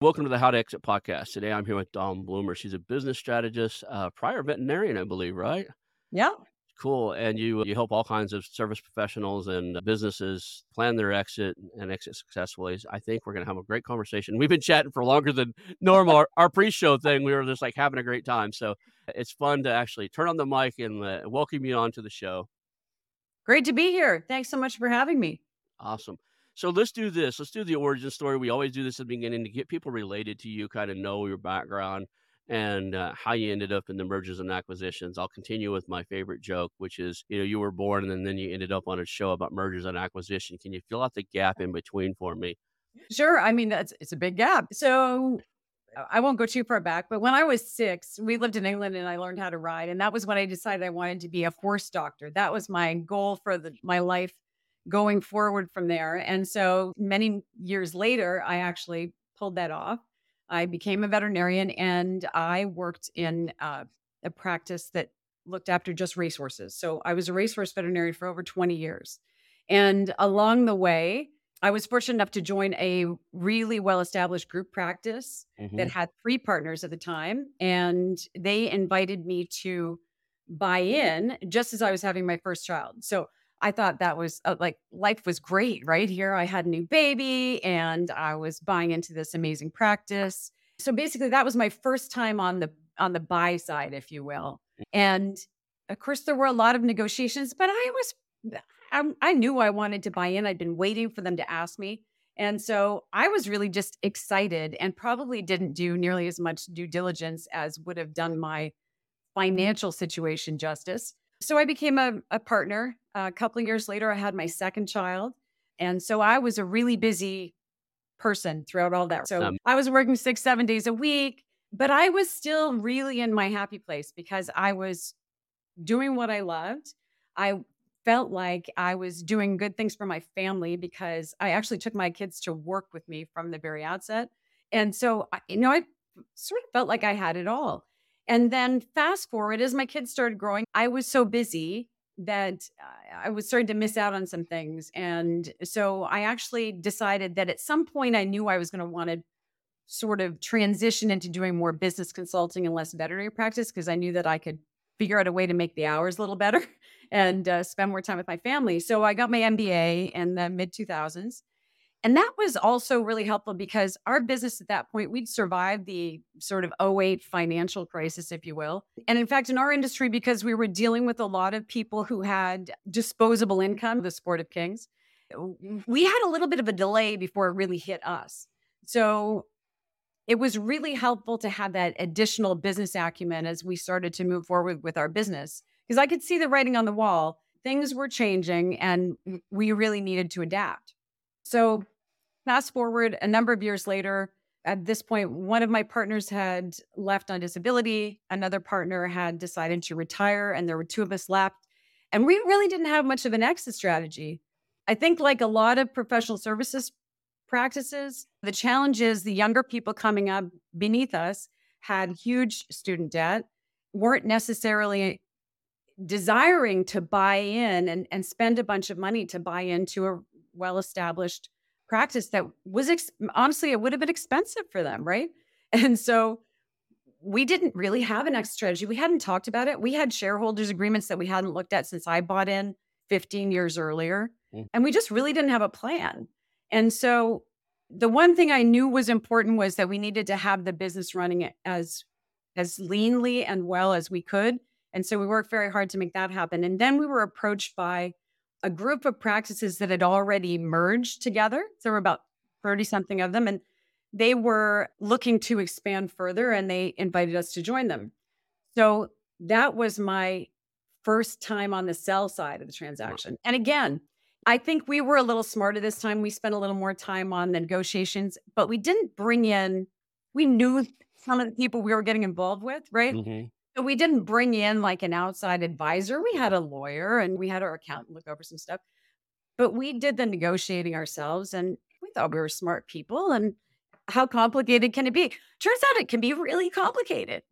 Welcome to the How to Exit podcast. Today I'm here with Dawn Bloomer. She's a business strategist, uh, prior veterinarian, I believe, right? Yeah. Cool. And you you help all kinds of service professionals and businesses plan their exit and exit successfully. I think we're going to have a great conversation. We've been chatting for longer than normal. our, our pre-show thing, we were just like having a great time. So it's fun to actually turn on the mic and uh, welcome you onto the show. Great to be here. Thanks so much for having me. Awesome. So let's do this. Let's do the origin story. We always do this at the beginning to get people related to you, kind of know your background and uh, how you ended up in the mergers and acquisitions. I'll continue with my favorite joke, which is, you know, you were born and then you ended up on a show about mergers and acquisition. Can you fill out the gap in between for me? Sure. I mean, that's it's a big gap. So I won't go too far back, but when I was six, we lived in England and I learned how to ride. And that was when I decided I wanted to be a horse doctor. That was my goal for the, my life going forward from there. And so many years later, I actually pulled that off. I became a veterinarian and I worked in uh, a practice that looked after just racehorses. So I was a racehorse veterinarian for over 20 years. And along the way, I was fortunate enough to join a really well established group practice mm-hmm. that had three partners at the time. And they invited me to buy in just as I was having my first child. So I thought that was uh, like life was great, right? Here I had a new baby and I was buying into this amazing practice. So basically that was my first time on the on the buy side, if you will. Mm. And of course there were a lot of negotiations, but I was I, I knew I wanted to buy in. I'd been waiting for them to ask me. And so I was really just excited and probably didn't do nearly as much due diligence as would have done my financial situation justice. So I became a, a partner. a couple of years later, I had my second child. And so I was a really busy person throughout all that. So um, I was working six, seven days a week, but I was still really in my happy place because I was doing what I loved. I felt like I was doing good things for my family because I actually took my kids to work with me from the very outset. And so, you know, I sort of felt like I had it all. And then fast forward, as my kids started growing, I was so busy that I was starting to miss out on some things. And so I actually decided that at some point I knew I was going to want to sort of transition into doing more business consulting and less veterinary practice because I knew that I could figure out a way to make the hours a little better and uh, spend more time with my family. So I got my MBA in the mid 2000s. And that was also really helpful because our business at that point, we'd survived the sort of 08 financial crisis, if you will. And in fact, in our industry, because we were dealing with a lot of people who had disposable income, the sport of kings, we had a little bit of a delay before it really hit us. So it was really helpful to have that additional business acumen as we started to move forward with our business because I could see the writing on the wall. Things were changing and we really needed to adapt. So, fast forward a number of years later, at this point, one of my partners had left on disability. Another partner had decided to retire, and there were two of us left. And we really didn't have much of an exit strategy. I think, like a lot of professional services practices, the challenge is the younger people coming up beneath us had huge student debt, weren't necessarily desiring to buy in and, and spend a bunch of money to buy into a well established practice that was ex- honestly, it would have been expensive for them. Right. And so we didn't really have an exit strategy. We hadn't talked about it. We had shareholders agreements that we hadn't looked at since I bought in 15 years earlier. Mm. And we just really didn't have a plan. And so the one thing I knew was important was that we needed to have the business running as as leanly and well as we could. And so we worked very hard to make that happen. And then we were approached by a group of practices that had already merged together. There were about 30 something of them. And they were looking to expand further and they invited us to join them. So that was my first time on the sell side of the transaction. And again, I think we were a little smarter this time. We spent a little more time on the negotiations, but we didn't bring in, we knew some of the people we were getting involved with, right? Mm-hmm. We didn't bring in like an outside advisor. We had a lawyer and we had our accountant look over some stuff, but we did the negotiating ourselves and we thought we were smart people. And how complicated can it be? Turns out it can be really complicated.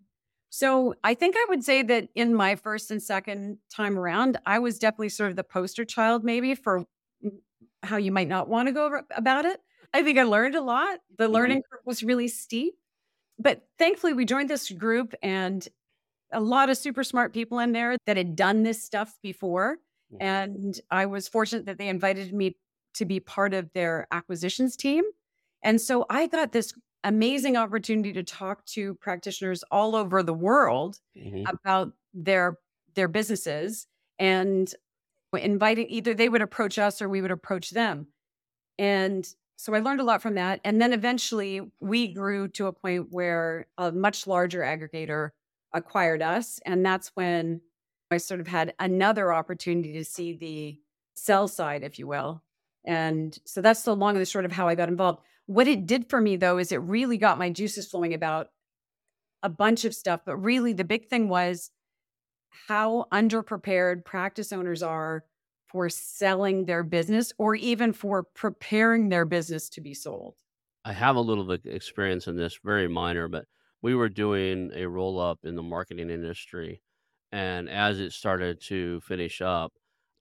So I think I would say that in my first and second time around, I was definitely sort of the poster child, maybe for how you might not want to go about it. I think I learned a lot. The mm-hmm. learning curve was really steep. But thankfully, we joined this group and a lot of super smart people in there that had done this stuff before. And I was fortunate that they invited me to be part of their acquisitions team. And so I got this amazing opportunity to talk to practitioners all over the world mm-hmm. about their their businesses and inviting either they would approach us or we would approach them. And so I learned a lot from that. And then eventually we grew to a point where a much larger aggregator acquired us. And that's when I sort of had another opportunity to see the sell side, if you will. And so that's the long and the short of how I got involved. What it did for me, though, is it really got my juices flowing about a bunch of stuff. But really, the big thing was how underprepared practice owners are for selling their business or even for preparing their business to be sold. I have a little bit experience in this, very minor, but we were doing a roll up in the marketing industry. And as it started to finish up,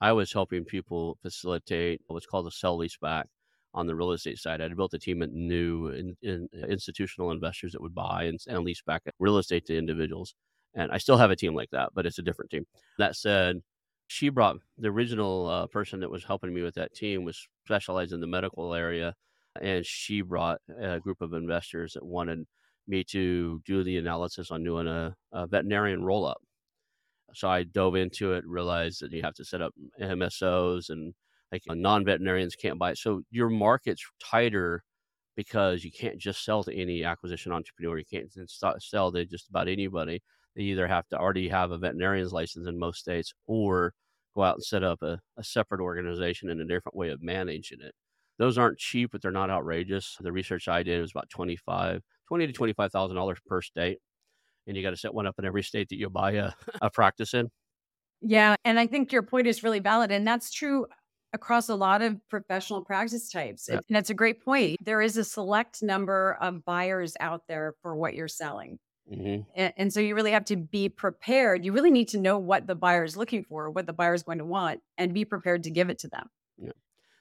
I was helping people facilitate what's called a sell lease back on the real estate side. I had built a team of new in, in institutional investors that would buy and, and lease back real estate to individuals. And I still have a team like that, but it's a different team. That said, she brought the original uh, person that was helping me with that team was specialized in the medical area, and she brought a group of investors that wanted me to do the analysis on doing a, a veterinarian roll up. So I dove into it, realized that you have to set up MSOs and like non veterinarians can't buy it. So your market's tighter because you can't just sell to any acquisition entrepreneur. You can't sell to just about anybody. They either have to already have a veterinarian's license in most states or go out and set up a, a separate organization and a different way of managing it. Those aren't cheap, but they're not outrageous. The research I did was about 25, 20 to $25,000 per state. And you got to set one up in every state that you buy a, a practice in. Yeah. And I think your point is really valid. And that's true across a lot of professional practice types. Yeah. And that's a great point. There is a select number of buyers out there for what you're selling. Mm-hmm. And, and, so you really have to be prepared. You really need to know what the buyer is looking for, what the buyer is going to want, and be prepared to give it to them. Yeah.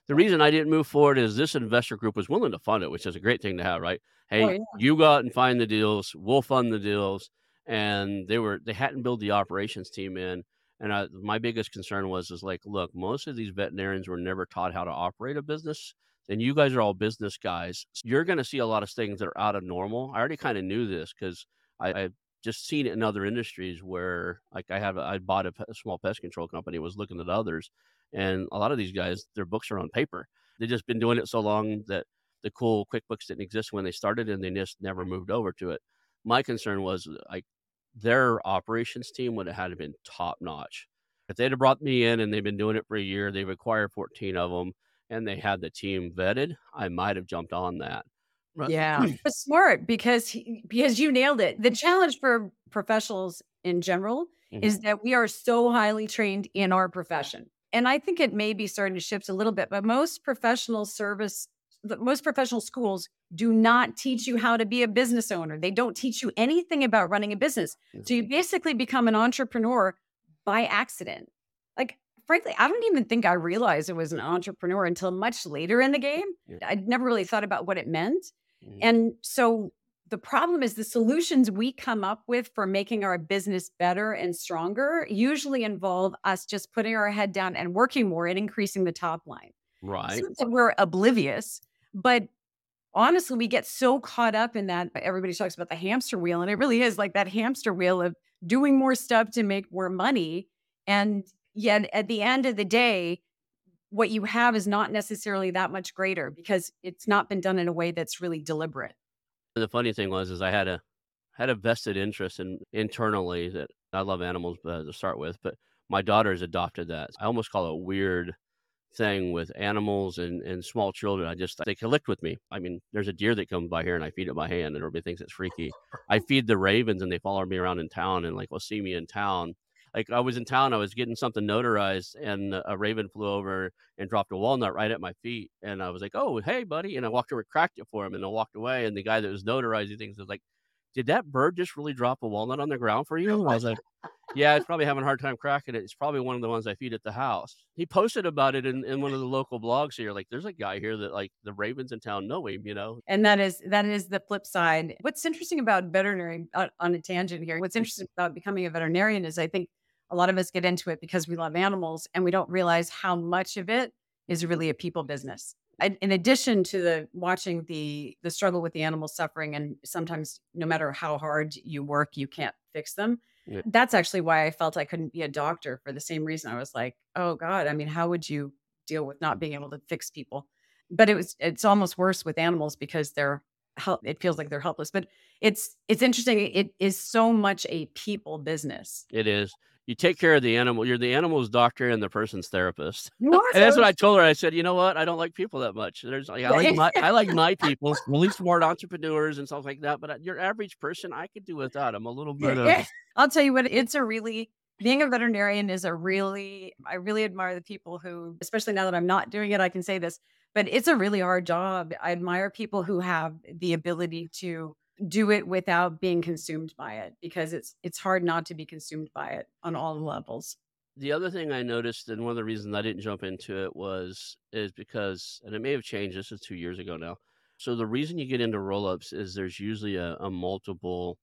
The reason I didn't move forward is this investor group was willing to fund it, which is a great thing to have, right? Oh, hey, oh, yeah. you go out and find the deals, we'll fund the deals. And they were they hadn't built the operations team in. And I, my biggest concern was is like, look, most of these veterinarians were never taught how to operate a business and you guys are all business guys. You're going to see a lot of things that are out of normal. I already kind of knew this because I, have just seen it in other industries where, like, I have I bought a, a small pest control company, was looking at others, and a lot of these guys, their books are on paper. They've just been doing it so long that the cool QuickBooks didn't exist when they started, and they just never moved over to it. My concern was like their operations team would have had to been top notch. If they'd have brought me in and they've been doing it for a year, they've acquired 14 of them, and they had the team vetted, I might have jumped on that. Right. Yeah, but smart because he, because you nailed it. The challenge for professionals in general mm-hmm. is that we are so highly trained in our profession, and I think it may be starting to shift a little bit. But most professional service, most professional schools do not teach you how to be a business owner. They don't teach you anything about running a business. Mm-hmm. So you basically become an entrepreneur by accident. Like, frankly, I don't even think I realized it was an entrepreneur until much later in the game. I'd never really thought about what it meant. Mhm. And so the problem is the solutions we come up with for making our business better and stronger usually involve us just putting our head down and working more and increasing the top line. Right. that we're oblivious, but honestly, we get so caught up in that. Everybody talks about the hamster wheel, and it really is like that hamster wheel of doing more stuff to make more money. And yet, at the end of the day, what you have is not necessarily that much greater because it's not been done in a way that's really deliberate. The funny thing was is I had a had a vested interest in internally that I love animals uh, to start with, but my daughter's adopted that. I almost call it weird thing with animals and, and small children. I just they collect with me. I mean, there's a deer that comes by here and I feed it by hand and everybody thinks it's freaky. I feed the ravens and they follow me around in town and like will see me in town. Like I was in town, I was getting something notarized and a raven flew over and dropped a walnut right at my feet. And I was like, Oh, hey buddy. And I walked over, cracked it for him and I walked away. And the guy that was notarizing things was like, Did that bird just really drop a walnut on the ground for you? I was like, yeah, it's probably having a hard time cracking it. It's probably one of the ones I feed at the house. He posted about it in, in one of the local blogs here. Like, there's a guy here that like the Ravens in town know him, you know. And that is that is the flip side. What's interesting about veterinary uh, on a tangent here? What's interesting about becoming a veterinarian is I think a lot of us get into it because we love animals and we don't realize how much of it is really a people business. In addition to the watching the the struggle with the animal suffering and sometimes no matter how hard you work you can't fix them. Yeah. That's actually why I felt I couldn't be a doctor for the same reason. I was like, "Oh god, I mean, how would you deal with not being able to fix people?" But it was it's almost worse with animals because they're help it feels like they're helpless. But it's it's interesting. It is so much a people business. It is. You take care of the animal. You're the animal's doctor and the person's therapist. You are And that's what I told her. I said, you know what? I don't like people that much. There's like I like my I like my people, at least more entrepreneurs and stuff like that. But uh, your average person, I could do without. I'm a little bit of Yeah. I'll tell you what, it's a really being a veterinarian is a really I really admire the people who, especially now that I'm not doing it, I can say this, but it's a really hard job. I admire people who have the ability to do it without being consumed by it because it's it's hard not to be consumed by it on all levels. the other thing I noticed, and one of the reasons I didn't jump into it was is because, and it may have changed. This is two years ago now. So the reason you get into roll-ups is there's usually a, a multiple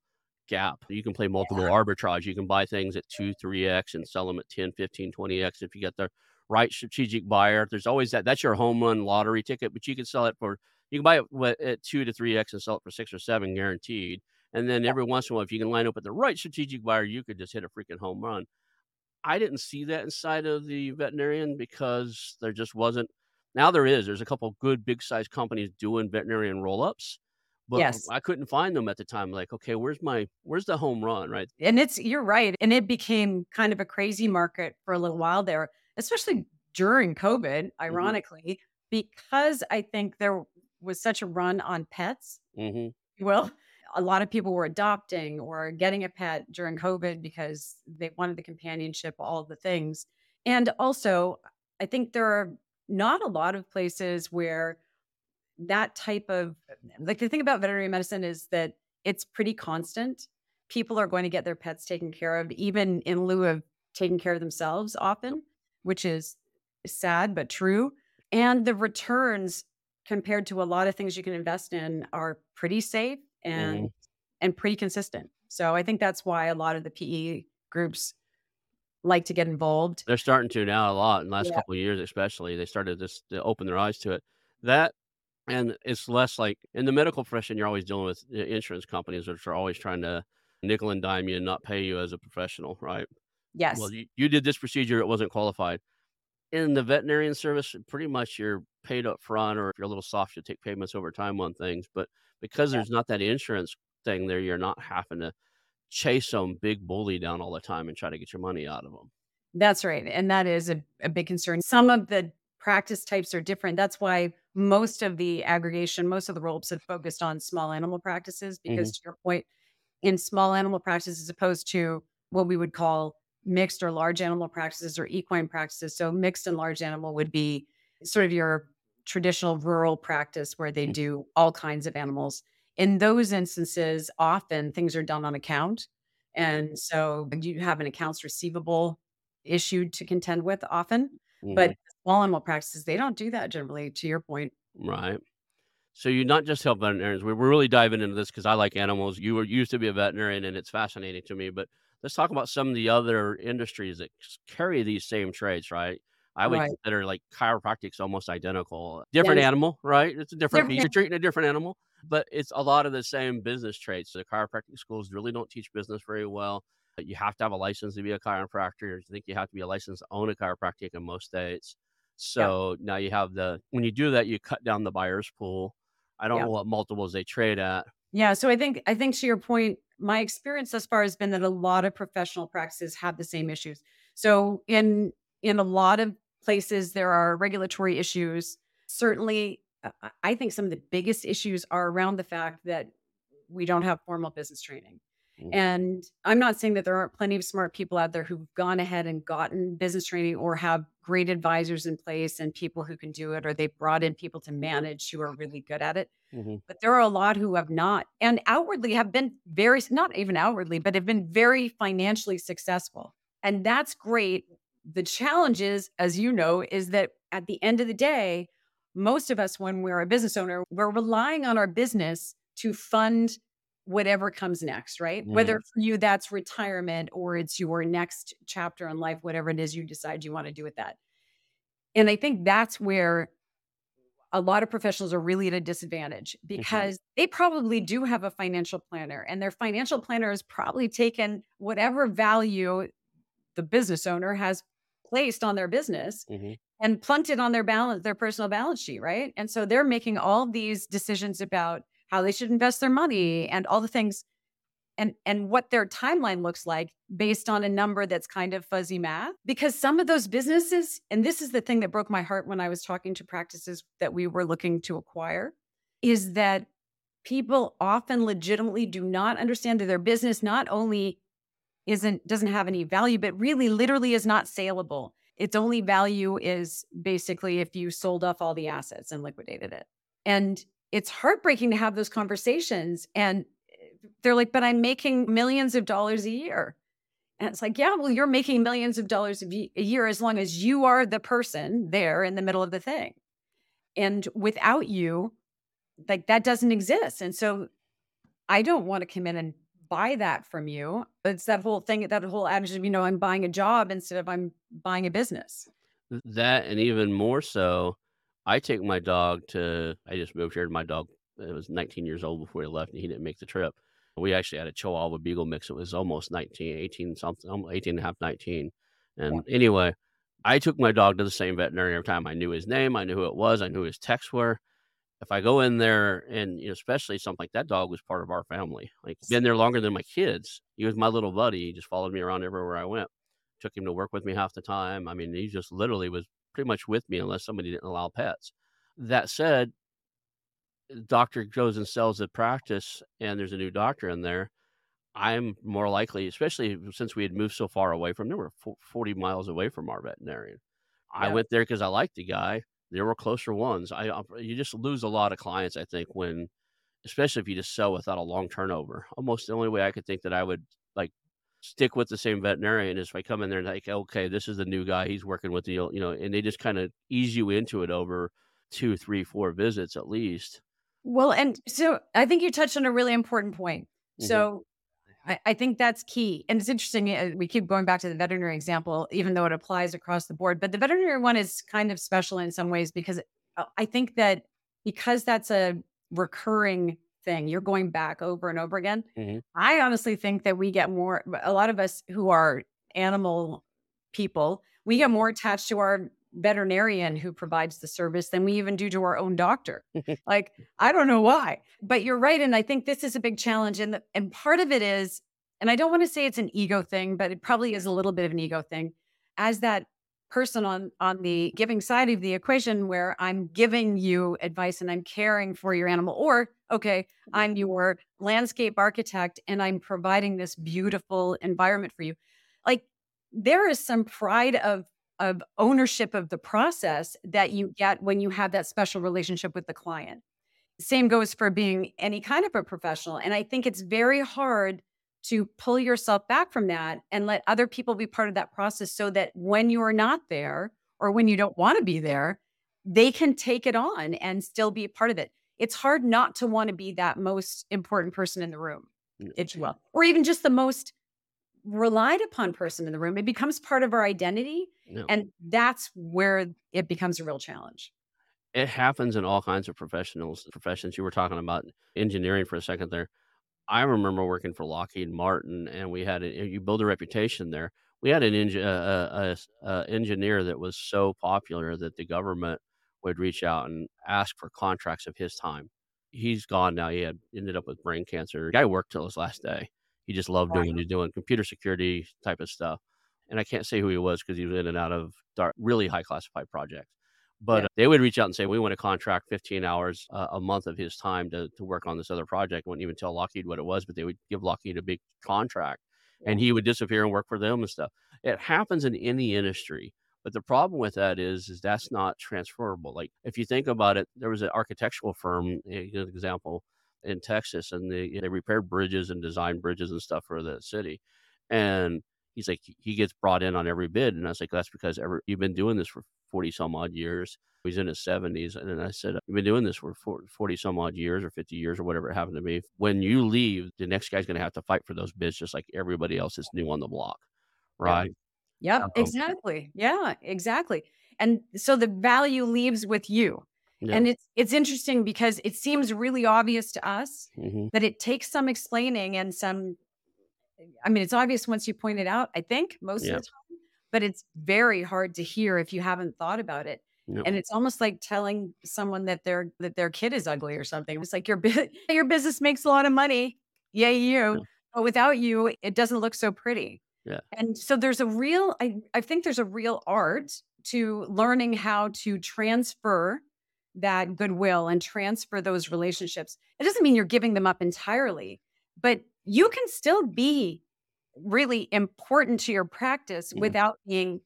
gap. You can play multiple arbitrage. You can buy things at two, three X and sell them at 10, 15, 20 X if you get the right strategic buyer. There's always that. That's your home run lottery ticket, but you can sell it for, you can buy it at two to three X and sell it for six or seven guaranteed. And then every once in a while, if you can line up with the right strategic buyer, you could just hit a freaking home run. I didn't see that inside of the veterinarian because there just wasn't. Now there is. There's a couple good big size companies doing veterinarian roll ups, but Yes. I couldn't find them at the time. Like, okay, where's my where's the home run? Right? And it's you're right. And it became kind of a crazy market for a little while there, especially during COVID, mm-hmm. ironically, because I think there was such a run on pets. hmm Well, a lot of people were adopting or getting a pet during COVID because they wanted the companionship, all the things. And also, I think there are not a lot of places where that type of like the thing about veterinary medicine is that it's pretty constant. People are going to get their pets taken care of, even in lieu of taking care of themselves often, which is sad but true. And the returns compared to a lot of things you can invest in are pretty safe and mm-hmm. and pretty consistent. So I think that's why a lot of the PE groups like to get involved. They're starting to now a lot in the last Yeah. couple of years, especially. They started this to open their eyes to it. That and it's less like in the medical profession, you're always dealing with eh, insurance companies which are always trying to nickel and dime you and not pay you as a professional, right? Yes. Well, you, you did this procedure, it wasn't qualified. In the veterinarian service, pretty much you're paid up front, or if you're a little soft, you take payments over time on things. But because Yeah. there's not that insurance thing there, you're not having to chase some big bully down all the time and try to get your money out of them. That's right. And that is a, a big concern. Some of the practice types are different. That's why most of the aggregation, most of the roll-ups have focused on small animal practices, mm-hmm. because to your point, in small animal practices, as opposed to what we would call mixed or large animal practices or equine practices. So mixed and large animal would be sort of your traditional rural practice where they Mm. do all kinds of animals. In those instances, often things are done on account. And so you have an accounts receivable issue to contend with often. Mhm. But small animal practices, they don't do that generally, to your point. Right. So you not just help veterinarians. We we're really diving into this because I like animals. You were used to be a veterinarian, and it's fascinating to me. But let's talk about some of the other industries that carry these same traits, right? I would Right. consider like chiropractic's almost identical. Different Yes. animal, right? It's a different. Different You're treating a different animal, but it's a lot of the same business traits. The chiropractic schools really don't teach business very well. You have to have a license to be a chiropractor. I think you have to be a licensed to own a chiropractic in most states. Yeah. So now you have the when you do that, you cut down the buyer's pool. I don't know what multiples they trade at. Yeah. So I think I think to your point, my experience thus far has been that a lot of professional practices have the same issues. So in in a lot of places there are regulatory issues. Certainly, uh, I think some of the biggest issues are around the fact that we don't have formal business training. Mm. And I'm not saying that there aren't plenty of smart people out there who've gone ahead and gotten business training or have great advisors in place and people who can do it, or they've brought in people to manage who are really good at it. Mhm. But there are a lot who have not, and outwardly have been very, not even outwardly, but have been very financially successful. And that's great. The challenge is, as you know, is that at the end of the day, most of us, when we're a business owner, we're relying on our business to fund whatever comes next, right? Mhm. Whether for you that's retirement or it's your next chapter in life, whatever it is you decide you want to do with that. And I think that's where a lot of professionals are really at a disadvantage because they probably do have a financial planner and their financial planner has probably taken whatever value the business owner has placed on their business Mhm. and plunked it on their balance their personal balance sheet right and so they're making all these decisions about how they should invest their money and all the things and and what their timeline looks like based on a number that's kind of fuzzy math. Because some of those businesses and this is the thing that broke my heart when I was talking to practices that we were looking to acquire is that people often legitimately do not understand that their business not only isn't doesn't have any value but really literally is not saleable. Its only value is basically if you sold off all the assets and liquidated it. And it's heartbreaking to have those conversations and eh, they're like but i'm making millions of dollars a year. And it's like yeah well you're making millions of dollars a year as long as you are the person there in the middle of the thing. And without you like that doesn't exist. And so i don't want to come in and buy that from you. It's that whole thing that whole adage of you know i'm buying a job instead of i'm buying a business. That and even more so, I take my dog to. I just moved here. To my dog it was 19 years old before he left, and he didn't make the trip. We actually had a Chihuahua Beagle mix. It was almost 19, 18 something, 18 and a half, 19. And anyway, I took my dog to the same veterinarian every time. I knew his name. I knew who it was. I knew who his texts were. If I go in there and you know, especially something like that dog was part of our family. Like been there longer than my kids. He was my little buddy. He just followed me around everywhere I went. Took him to work with me half the time. I mean, he just literally was pretty much with me unless somebody didn't allow pets. That said, doctor goes and sells the practice and there's a new doctor in there. I'm more likely, especially since we had moved so far away from, there were fo- 40 miles away from our veterinarian. I went there because I liked the guy. There were closer ones. I uh, you just lose a lot of clients, I think, when especially if you just sell without a long turnover. Almost the only way I could think that I would like stick with the same veterinarian is if I come in there and like, okay, this is the new guy. He's working with the you know, and they just kind of ease you into it over two, three, four visits at least. Well, and so I think you touched on a really important point. Mhm. So I, I think that's key. And it's interesting. uh, We keep going back to the veterinary example, even though it applies across the board. But the veterinary one is kind of special in some ways because uh, I think that because that's a recurring thing, you're going back over and over again. Mhm. I honestly think that we get more, a lot of us who are animal people, we get more attached to our veterinarian who provides the service than we even do to our own doctor. like, I don't know why, but you're right. And I think this is a big challenge. And, the, and part of it is, and I don't want to say it's an ego thing, but it probably is a little bit of an ego thing. As that person on on the giving side of the equation where I'm giving you advice and I'm caring for your animal or okay I'm your landscape architect and I'm providing this beautiful environment for you. Like there is some pride of of ownership of the process that you get when you have that special relationship with the client. Same goes for being any kind of a professional and I think it's very hard to pull yourself back from that and let other people be part of that process so that when you're not there or when you don't want to be there, they can take it on and still be a part of it. It's hard not to want to be that most important person in the room, if you will, or even just the most relied upon person in the room. It becomes part of our identity. No. And that's where it becomes a real challenge. It happens in all kinds of professionals, professions. You were talking about engineering for a second there. I remember working for Lockheed Martin, and we had a, you build a reputation there. We had an uh, uh, uh, engineer that was so popular that the government would reach out and ask for contracts of his time. He's gone now. He had ended up with brain cancer. The guy worked till his last day. He just loved doing what he's doing, computer security type of stuff. And I can't say who he was because he was in and out of dark, really high classified projects. But Yeah. uh, they would reach out and say, "We want to contract 15 hours uh, a month of his time to to work on this other project." Wouldn't even tell Lockheed what it was, but they would give Lockheed a big contract, and he would disappear and work for them and stuff. It happens in any industry. But the problem with that is, is that's not transferable. Like if you think about it, there was an architectural firm, example, in Texas, and they they repaired bridges and designed bridges and stuff for the city. And he's like, he gets brought in on every bid, and I was like, that's because ever you've been doing this for forty some odd years. He's in his seventies, and then I said, you've been doing this for forty some odd years or fifty years or whatever it happened to be. When you leave, the next guy's going to have to fight for those bids, just like everybody else is new on the block, right? Yep, exactly. Yeah, exactly. And so the value leaves with you. yeah. And it's it's interesting because it seems really obvious to us hmm that it takes some explaining and some I mean, it's obvious once you point it out, I think, most Yeah. of the time, but it's very hard to hear if you haven't thought about it. No. And it's almost like telling someone that their that their kid is ugly or something. It's like your your business makes a lot of money. Yay you. Yeah. But without you, it doesn't look so pretty. Yeah. And so there's a real I I think there's a real art to learning how to transfer that goodwill and transfer those relationships. It doesn't mean you're giving them up entirely, but you can still be really important to your practice Yeah. without being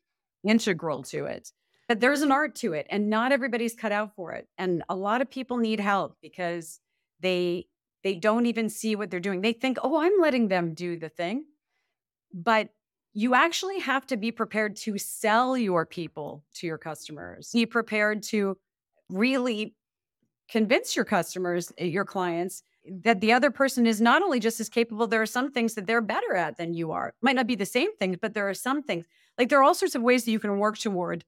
integral to it. But there's an art to it, and not everybody's cut out for it. And a lot of people need help because they they don't even see what they're doing. They think, "Oh, I'm letting them do the thing." But you actually have to be prepared to sell your people to your customers. Be prepared to really convince your customers, uh, your clients, that the other person is not only just as capable, there are some things that they're better at than you are. Might not be the same things, but there are some things. Like there are all sorts of ways that you can work toward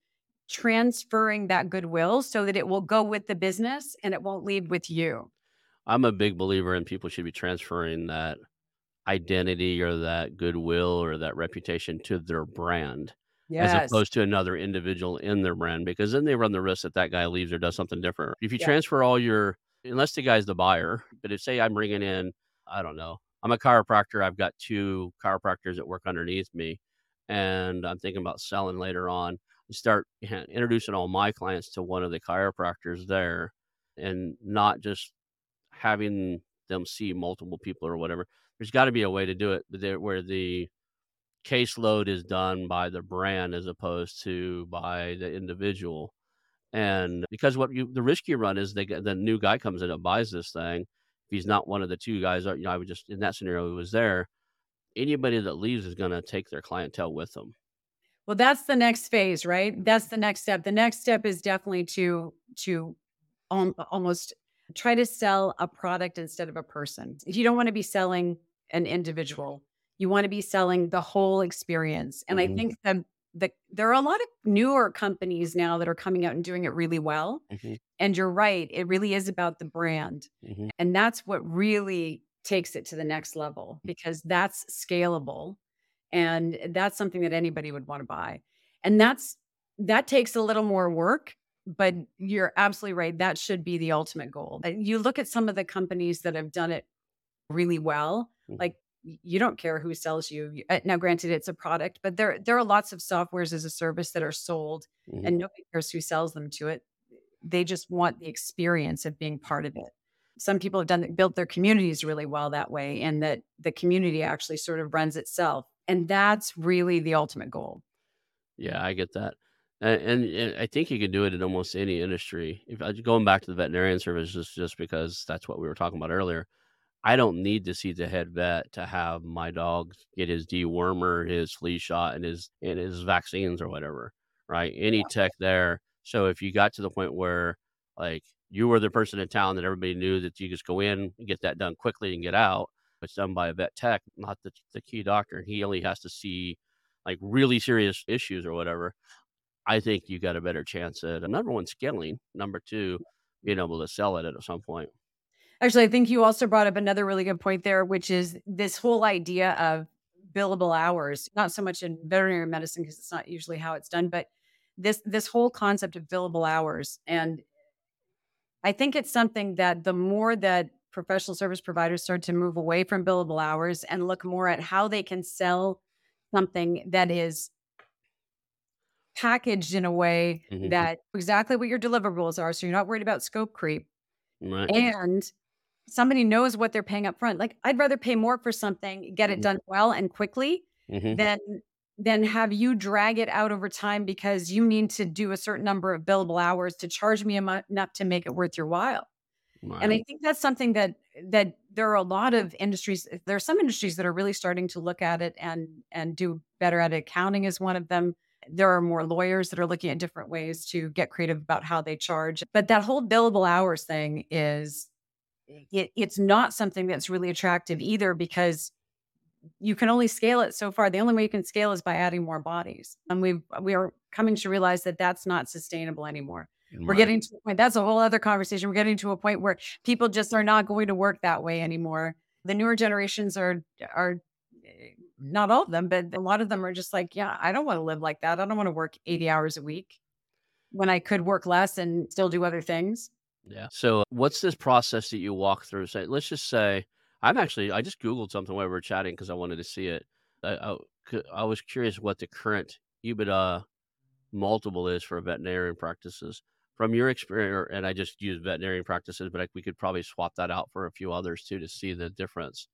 transferring that goodwill so that it will go with the business and it won't leave with you. I'm a big believer in people should be transferring that identity or that goodwill or that reputation to their brand as opposed to another individual in their brand because then they run the risk that that guy leaves or does something different. If you Yeah. transfer all your, unless the guy's the buyer, but if say I'm bringing in, I don't know, I'm a chiropractor, I've got two chiropractors that work underneath me, and I'm thinking about selling later on. Start introducing all my clients to one of the chiropractors there, and not just having them see multiple people or whatever. There's got to be a way to do it there where the caseload is done by the brand as opposed to by the individual. And because what you the risk you run is they the new guy comes in and buys this thing. If he's not one of the two guys, uh, you know, I would just in that scenario who was there. Anybody that leaves is going to take their clientele with them. Well, that's the next phase, right? That's the next step. The next step is definitely to to um, almost try to sell a product instead of a person. If you don't want to be selling an individual, you want to be selling the whole experience. And I Mhm. think that the, there are a lot of newer companies now that are coming out and doing it really well. Mhm. And you're right, it really is about the brand. Mhm. And that's what really takes it to the next level because that's scalable and that's something that anybody would want to buy. And that's that takes a little more work, but you're absolutely right. That should be the ultimate goal. You look at some of the companies that have done it really well, Mhm. like you don't care who sells you. Uh, Now, granted, it's a product, but there there are lots of softwares as a service that are sold, Mhm. and nobody cares who sells them to it. They just want the experience of being part of it. Some people have done built their communities really well that way, and that the community actually sort of runs itself, and that's really the ultimate goal. Yeah, I get that. And, and, and I think you can do it in almost any industry. If I going back to the veterinarian service, just just because that's what we were talking about earlier. I don't need to see the head vet to have my dog get his dewormer, his flea shot, and his and his vaccines or whatever, right? Any tech there. So if you got to the point where like you were the person in town that everybody knew that you just go in and get that done quickly and get out, it's done by a vet tech, not the, the key doctor. He only has to see like really serious issues or whatever. I think you got a better chance at number one scaling, number two being able to sell it at some point. Actually, I think you also brought up another really good point there, which is this whole idea of billable hours. Not so much in veterinary medicine because it's not usually how it's done, but this this whole concept of billable hours. And I think it's something that the more that professional service providers start to move away from billable hours and look more at how they can sell something that is packaged in a way Mhm. that exactly what your deliverables are. So you're not worried about scope creep Right. and somebody knows what they're paying up front. Like I'd rather pay more for something, get it Mhm. done well and quickly hmm than than have you drag it out over time because you need to do a certain number of billable hours to charge me enough to make it worth your while. And I think that's something that that there are a lot of industries. There are some industries that are really starting to look at it and and do better at it. Accounting is one of them. There are more lawyers that are looking at different ways to get creative about how they charge. But that whole billable hours thing is it, it's not something that's really attractive either because you can only scale it so far. The only way you can scale is by adding more bodies. And we we are coming to realize that that's not sustainable anymore. We're getting to a point. That's a whole other conversation. We're getting to a point where people just are not going to work that way anymore. The newer generations are are eh, not all of them, but a lot of them are just like, yeah, I don't want to live like that. I don't want to work 80 hours a week when I could work less and still do other things. Yeah. So, what's this process that you walk through? Say, let's just say I'm actually I just googled something while we were chatting because I wanted to see it. I I was curious what the current EBITDA multiple is for veterinarian practices from your experience. And I just use veterinarian practices, but I, we could probably swap that out for a few others too to see the difference.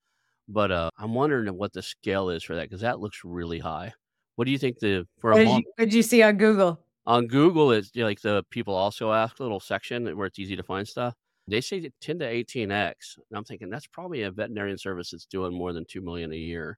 But uh, I'm wondering what the scale is for that because that looks really high. What do you think the for What a did you, what did you see on Google? On Google? It's you know, like the people also ask little section where it's easy to find stuff. They say 10 to 18x. And I'm thinking that's probably a veterinarian service that's doing more than 2 million a year.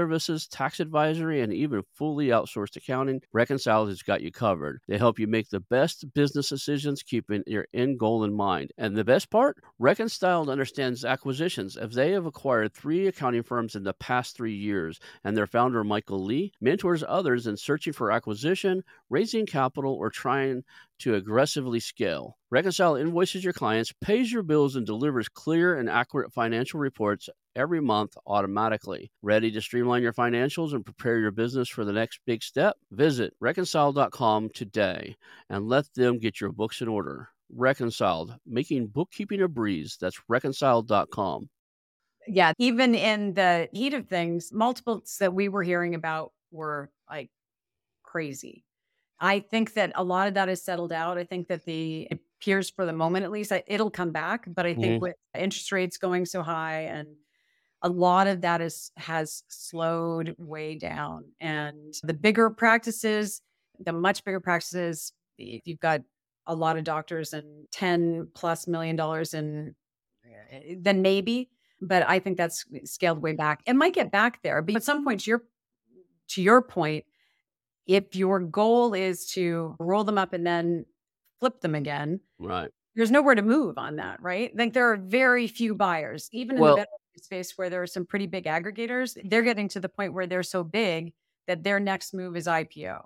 tax advisory, and even fully outsourced accounting, Reconciled has got you covered. They help you make the best business decisions, keeping your end goal in mind. And the best part? Reconciled understands acquisitions, as they have acquired three accounting firms in the past three years, and their founder, Michael Lee, mentors others in searching for acquisition, raising capital, or trying to aggressively scale. Reconcile invoices your clients, pays your bills, and delivers clear and accurate financial reports every month automatically. Ready to streamline your financials and prepare your business for the next big step? Visit reconciled.com today and let them get your books in order. Reconciled, making bookkeeping a breeze. That's reconciled.com. Yeah, even in the heat of things, multiples that we were hearing about were like crazy. I think that a lot of that is settled out. I think that the appears for the moment at least I- it'll come back, but I think Mhm. with interest rates going so high and a lot of that is has slowed way down and the bigger practices, the much bigger practices, if you've got a lot of doctors and 10 plus million dollars in eh, then maybe but I think that's scaled way back. It might get back there, but at some point, to your to your point, if your goal is to roll them up and then flip them again, Right. there's nowhere to move on that, right? Like there are very few buyers, even in Well- the veterinary space where there are some pretty big aggregators. They're getting to the point where they're so big that their next move is IPO.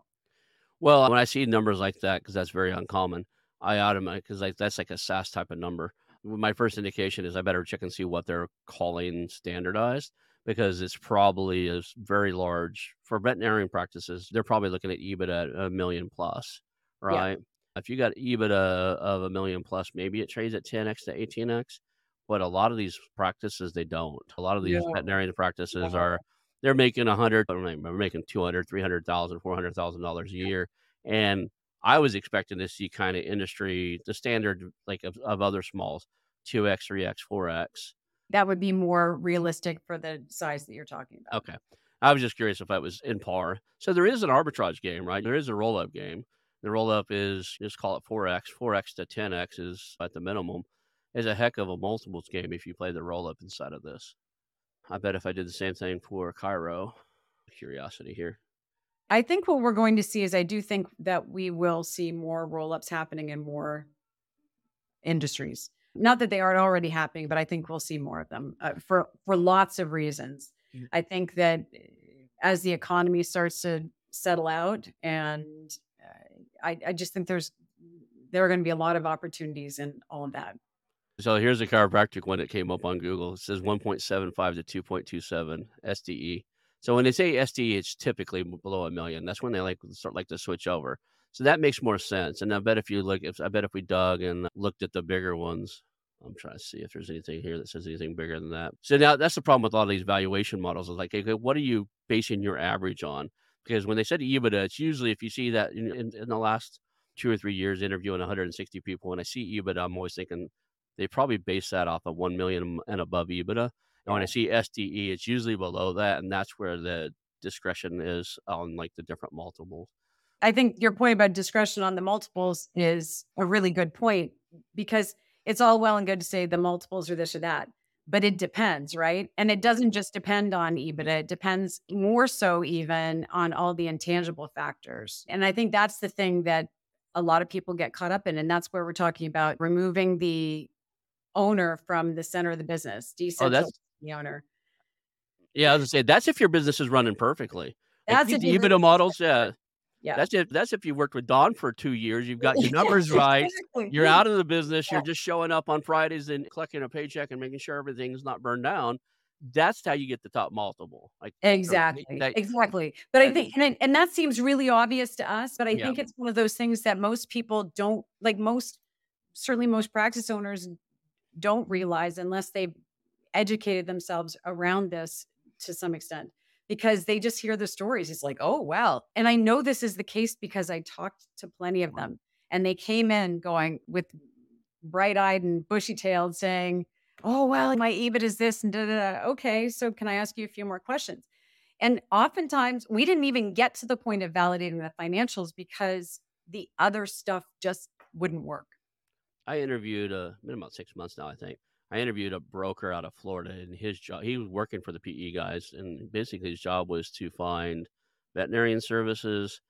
Well, when I see numbers like that, because that's very uncommon, I automatically because like that's like a SaaS type of number. My first indication is I better check and see what they're calling standardized because it's probably is very large for veterinarian practices. They're probably looking at EBITDA at a million plus, right? If you got EBITDA of a million plus, maybe it trades at 10x to 18x. But a lot of these practices they don't. A lot of these Yeah. veterinarian practices Yeah. are they're making a hundred, they're making 200, 300,000, 400,000 dollars a year, and I was expecting to see kind of industry the standard like of, of other smalls, two x, three x, four x. That would be more realistic for the size that you're talking about. Okay. I was just curious if that was in par. So there is an arbitrage game, right? There is a roll up game. The roll up is just call it 4x. 4x to 10x is at the minimum. Is a heck of a multiples game if you play the roll up inside of this. I bet if I did the same thing for chiro, curiosity here. I think what we're going to see is I do think that we will see more roll ups happening in more industries. Not that they aren't already happening, but I think we'll see more of them uh, for for lots of reasons. Mm. I think that uh, as the economy starts to settle out, and uh, I, I just think there's there are going to be a lot of opportunities in all of that. So here's a chiropractic one that came up on Google. It says 1.75 to 2.27 SDE. So when they say SDE, it's typically below a million. That's when they like start like to switch over. So that makes more sense. And I bet if you look, if I bet if we dug and looked at the bigger ones, I'm trying to see if there's anything here that says anything bigger than that. So now that's the problem with a lot of these valuation models. Is like, okay, what are you basing your average on? Because when they said EBITDA, it's usually if you see that in, in, in the last two or three years interviewing 160 people, when I see EBITDA, I'm always thinking they probably base that off of 1 million and above EBITDA. And when I see SDE, it's usually below that. And that's where the discretion is on like the different multiples. I think your point about discretion on the multiples is a really good point because it's all well and good to say the multiples are this or that, but it depends, right? And it doesn't just depend on EBITDA, it depends more so even on all the intangible factors. And I think that's the thing that a lot of people get caught up in. And that's where we're talking about removing the owner from the center of the business, Oh, the owner. yeah. I was gonna say that's if your business is running perfectly. That's these if you EBITDA models, yeah. Yeah. That's if that's if you worked with Dawn for two years. You've got your numbers right. Exactly. You're out of the business. Yeah. You're just showing up on Fridays and collecting a paycheck and making sure everything's not burned down. That's how you get the top multiple. Like Exactly. that- Exactly. But I think, and, and that seems really obvious to us, but I Yeah. think it's one of those things that most people don't like, most, certainly most practice owners don't realize unless they've educated themselves around this to some extent because they just hear the stories. It's like, oh, well. And I know this is the case because I talked to plenty of them and they came in going with bright eyed and bushy tailed saying, oh, well, my EBIT is this and da, da, da. Okay. So can I ask you a few more questions? And oftentimes we didn't even get to the point of validating the financials because the other stuff just wouldn't work. I interviewed a been about six months now, I think. I interviewed a broker out of Florida, and his job he was working for the PE guys, and basically his job was to find veterinarian services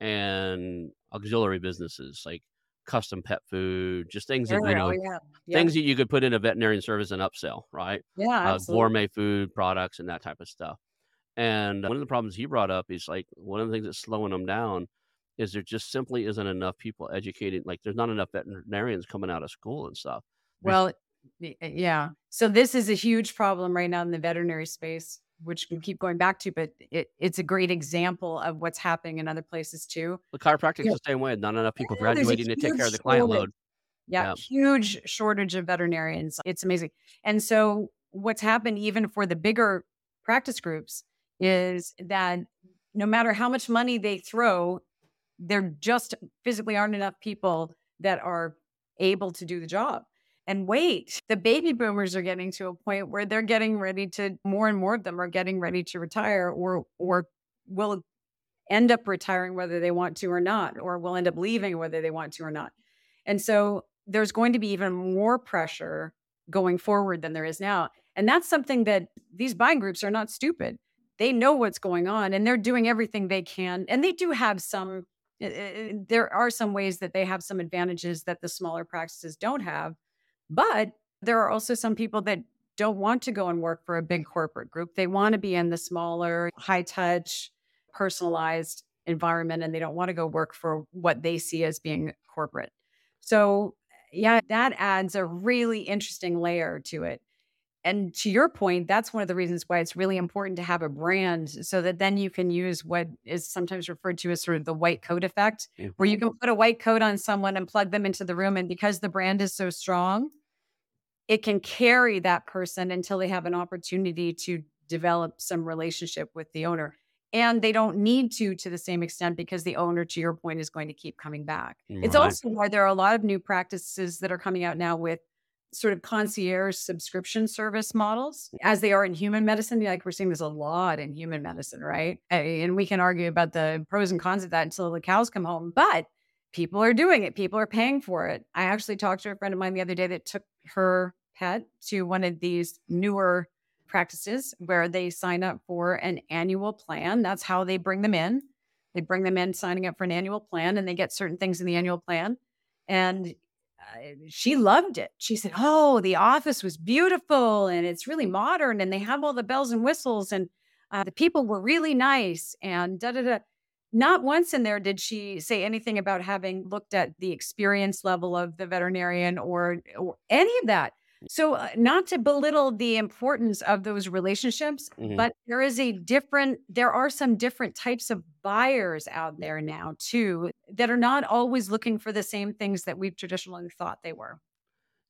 and auxiliary businesses like custom pet food, just things that you know, Oh, yeah. Yeah. things that you could put in a veterinarian service and upsell, right? yeah, uh, gourmet food products and that type of stuff. And one of the problems he brought up is like one of the things that's slowing them down is there just simply isn't enough people educated. Like there's not enough veterinarians coming out of school and stuff. Well, yeah. So this is a huge problem right now in the veterinary space, which we keep going back to, but it, it's a great example of what's happening in other places too. the chiropractic's Yeah. the same way. Not enough people Yeah, graduating to take care of the client shortage. load. Yeah, Yeah. huge shortage of veterinarians. It's amazing. And so what's happened even for the bigger practice groups is that no matter how much money they throw, there just physically aren't enough people that are able to do the job. And wait, the baby boomers are getting to a point where they're getting ready to more and more of them are getting ready to retire or or will end up retiring whether they want to or not or will end up leaving whether they want to or not. And so there's going to be even more pressure going forward than there is now. And that's something that these buying groups are not stupid. They know what's going on and they're doing everything they can. And they do have some, there are some ways that they have some advantages that the smaller practices don't have. But there are also some people that don't want to go and work for a big corporate group. They want to be in the smaller, high touch, personalized environment and they don't want to go work for what they see as being corporate. So, yeah, that adds a really interesting layer to it. And to your point, that's one of the reasons why it's really important to have a brand so that then you can use what is sometimes referred to as sort of the white coat effect, Yeah. where you can put a white coat on someone and plug them into the room. And because the brand is so strong, it can carry that person until they have an opportunity to develop some relationship with the owner. And they don't need to to the same extent because the owner, to your point, is going to keep coming back. It's also why there are a lot of new practices that are coming out now with sort of concierge subscription service models as they are in human medicine. Like we're seeing this a lot in human medicine, right? And we can argue about the pros and cons of that until the cows come home. But people are doing it, people are paying for it. I actually talked to a friend of mine the other day that took her pet to one of these newer practices where they sign up for an annual plan. That's how they bring them in. They bring them in signing up for an annual plan and they get certain things in the annual plan. And she loved it. She said, Oh, the office was beautiful and it's really modern and they have all the bells and whistles and uh, the people were really nice and da da da. Not once in there did she say anything about having looked at the experience level of the veterinarian or, or any of that. So, uh, not to belittle the importance of those relationships, Mhm. but there is a different, there are some different types of buyers out there now, too, that are not always looking for the same things that we've traditionally thought they were.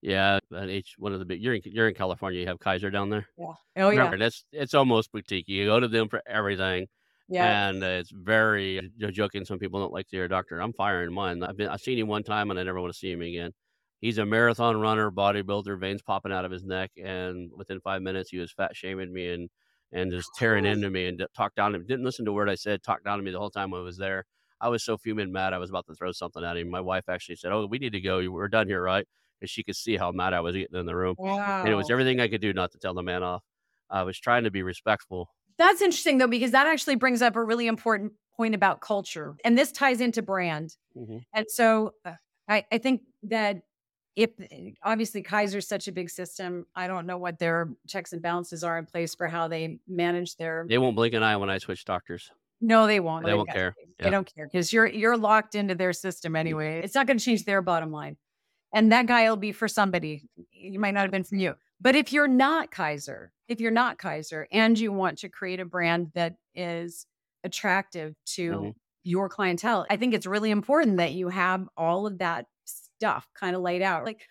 Yeah, and each one of the big you're in you're in California, you have Kaiser down there? Yeah. Oh, yeah. Remember, that's it's almost boutique. You go to them for everything, Yeah. and uh, it's very you're joking. Some people don't like to hear doctor. I'm firing mine. I've been I've seen him one time, and I never want to see him again. He's a marathon runner, bodybuilder, veins popping out of his neck, and within five minutes, he was fat shaming me and and just tearing into me and talked down to me. Didn't listen to a word I said. Talked down to me the whole time I was there. I was so fuming mad. I was about to throw something at him. My wife actually said, "Oh, we need to go. We're done here, right?" Because she could see how mad I was getting in the room, Wow. and it was everything I could do not to tell the man off. I was trying to be respectful. That's interesting, though, because that actually brings up a really important point about culture. And this ties into brand. Mhm. And so uh, I, I think that if obviously Kaiser's such a big system, I don't know what their checks and balances are in place for how they manage their. They won't blink an eye when I switch doctors. No, they won't. They won't care. They Yeah. don't care because you're you're locked into their system anyway. It's not going to change their bottom line, and that guy will be for somebody. You might not have been for you, but if you're not Kaiser, if you're not Kaiser, and you want to create a brand that is attractive to Mhm. your clientele, I think it's really important that you have all of that stuff kind of laid out. Like,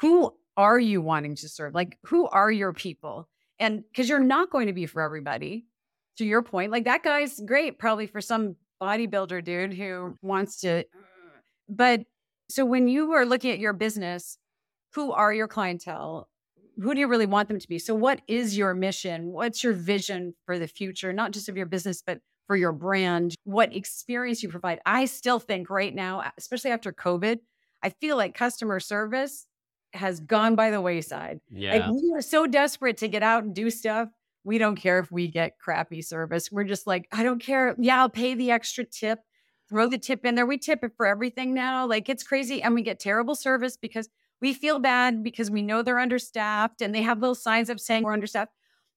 who are you wanting to serve? Like, who are your people? And because you're not going to be for everybody, to your point, like that guy's great, probably for some bodybuilder dude who wants to. But so when you are looking at your business, who are your clientele? Who do you really want them to be? So, what is your mission? What's your vision for the future, not just of your business, but for your brand? What experience you provide? I still think right now, especially after COVID, I feel like customer service has gone by the wayside. Like we are so desperate to get out and do stuff. We don't care if we get crappy service. We're just like, I don't care. Yeah, I'll pay the extra tip. Throw the tip in there. We tip it for everything now. Like it's crazy. And we get terrible service because we feel bad because we know they're understaffed and they have little signs up saying we're understaffed.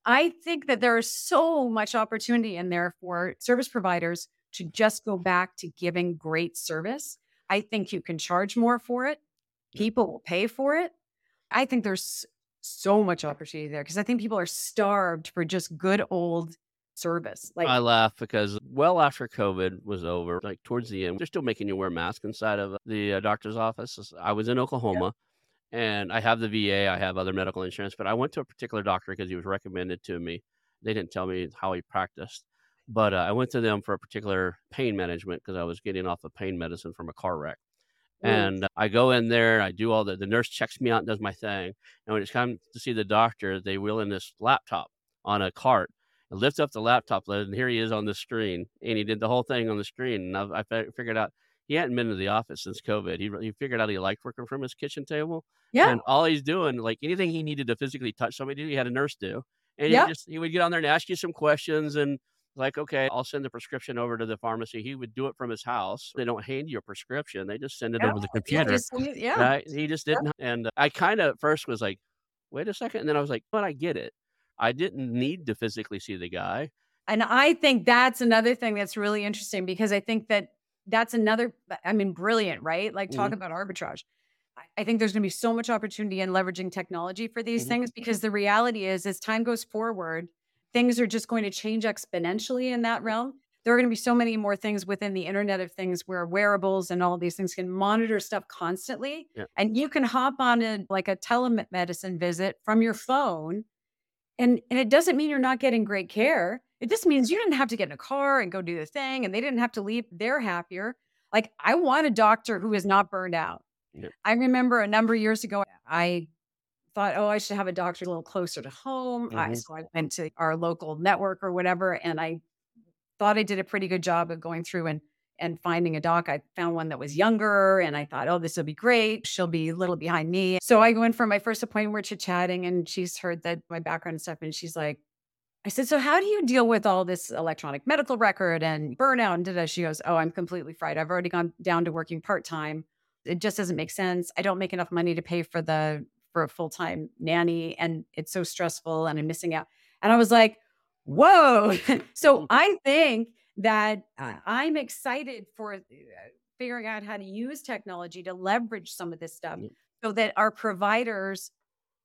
I think that there is so much opportunity in there for service providers to just go back to giving great service. I think you can charge more for it. People will pay for it. I think there's so much opportunity there because I think people are starved for just good old service. Like, I laugh because well after COVID was over, like towards the end, they're still making you wear masks inside of the uh, doctor's office. I was in Oklahoma and I have the VA, I have other medical insurance, but I went to a particular doctor because he was recommended to me. They didn't tell me how he practiced, but uh, I went to them for a particular pain management because I was getting off of pain medicine from a car wreck. Ooh. And I go in there, I do all the, the nurse checks me out and does my thing. And when it's time to see the doctor, they wheel in this laptop on a cart and lift up the laptop lid. And here he is on the screen. And he did the whole thing on the screen. And I, I figured out he hadn't been to the office since COVID. He, he figured out he liked working from his kitchen table. yeah, And all he's doing, like anything he needed to physically touch somebody, he had a nurse do. And he just he would get on there and ask you some questions and like, okay, I'll send the prescription over to the pharmacy. He would do it from his house. They don't hand you a prescription; they just send it yeah, over the yeah, computer. just- yeah. Right? He just didn't. And I kind of first was like, wait a second, and then I was like, but I get it. I didn't need to physically see the guy. And I think that's another thing that's really interesting because I think that that's another, I mean, brilliant, right? Like, talk Mhm. about arbitrage. I- think there's going to be so much opportunity in leveraging technology for these Mhm. things because the reality is, as time goes forward, things are just going to change exponentially in that realm. there are going to be so many more things within the Internet of Things where wearables and all these things can monitor stuff constantly. Yeah. And you can hop on a like a telemedicine visit from your phone. And, and it doesn't mean you're not getting great care. It just means you didn't have to get in a car and go do the thing and they didn't have to leave. They're happier. Like I want a doctor who is not burned out. Yeah. I remember a number of years ago, I thought, oh, I should have a doctor a little closer to home. I, Mhm. so I went to our local network or whatever, and I thought I did a pretty good job of going through and and finding a doc. I found one that was younger, and I thought, oh, this will be great. She'll be a little behind me. So I go in for my first appointment. We're chit chatting, and she's heard that my background and stuff, and she's like. I said, so how do you deal with all this electronic medical record and burnout? And da-da?" she goes, oh, I'm completely fried. I've already gone down to working part time. It just doesn't make sense. I don't make enough money to pay for the for a full time nanny, and it's so stressful, and I'm missing out. And I was like, whoa. so I think that uh, I'm excited for uh, figuring out how to use technology to leverage some of this stuff so that our providers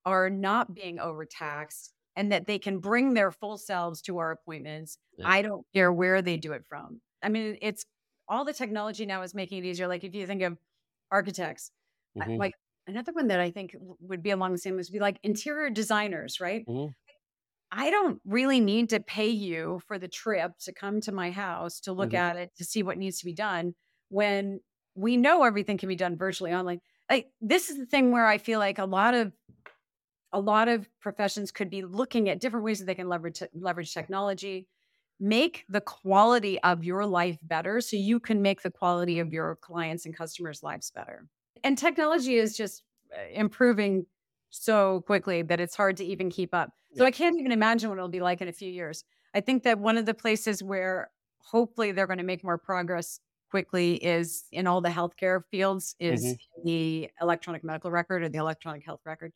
are not being overtaxed and that they can bring their full selves to our appointments. Yeah. I don't care where they do it from. I mean, it's all the technology now is making it easier. Like if you think of architects, Mhm. like another one that I think would be along the same would be like interior designers, right? Mhm. I don't really need to pay you for the trip to come to my house to look Mhm. at it to see what needs to be done when we know everything can be done virtually online. Like this is the thing where I feel like a lot of a lot of professions could be looking at different ways that they can leverage leverage technology, make the quality of your life better so you can make the quality of your clients and customers' lives better. And technology is just uh, improving so quickly that it's hard to even keep up. So Yeah. I can't even imagine what it'll be like in a few years. I think that one of the places where hopefully they're going to make more progress quickly is in all the healthcare fields is Mhm. the electronic medical record or the electronic health record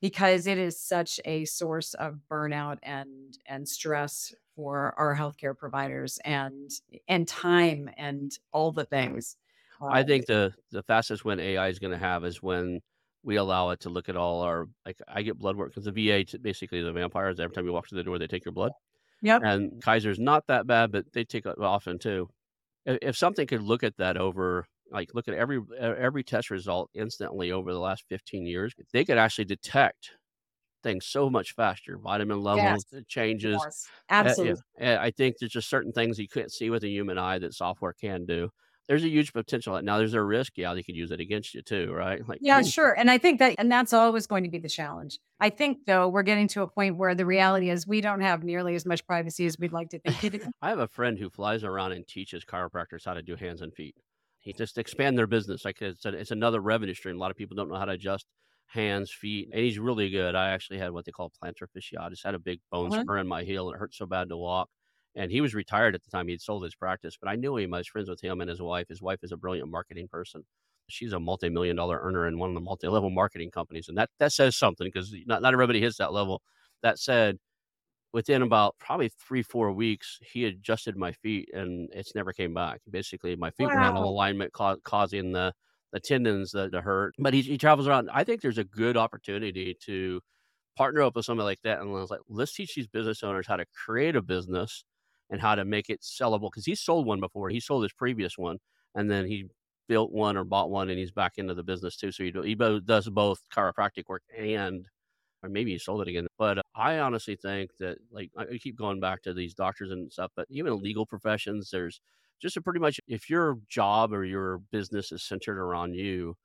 because it is such a source of burnout and and stress for our healthcare providers and and time and all the things. I think the the fastest win AI is going to have is when we allow it to look at all our like I get blood work because the VA t- basically the vampires. Every time you walk through the door, they take your blood. Yep. And Kaiser's not that bad, but they take it often too. If, if something could look at that over, like look at every every test result instantly over the last fifteen years, they could actually detect things so much faster. Vitamin levels Yes. uh, changes. Yes. Uh, yeah. Absolutely. Uh, I think there's just certain things you couldn't see with a human eye that software can do. There's a huge potential. Now, there's a risk. Yeah, they could use it against you too, right? Like, Yeah, ooh, sure. And I think that, and that's always going to be the challenge. I think, though, we're getting to a point where the reality is we don't have nearly as much privacy as we'd like to think. I have a friend who flies around and teaches chiropractors how to do hands and feet. He just expand their business. Like it's, a, it's another revenue stream. A lot of people don't know how to adjust hands, feet, and he's really good. I actually had what they call plantar fasciitis. Had a big bone Uh-huh. spur in my heel, it hurt so bad to walk. And he was retired at the time. He'd sold his practice, but I knew him. I was friends with him and his wife. His wife is a brilliant marketing person. She's a multi-million dollar earner in one of the multi-level marketing companies, and that that says something because not not everybody hits that level. That said, within about probably three four weeks he adjusted my feet and it's never came back basically my feet were out of alignment ca- causing the the tendons that to hurt but he, he travels around i think there's a good opportunity to partner up with somebody like that and let's like let's teach these business owners how to create a business and how to make it sellable because he sold one before he sold his previous one and then he built one or bought one and he's back into the business too so he, do, he both does both chiropractic work and or maybe he sold it again. But uh, I honestly think that, like, I keep going back to these doctors and stuff, but even legal professions, there's just a pretty much if your job or your business is centered around you,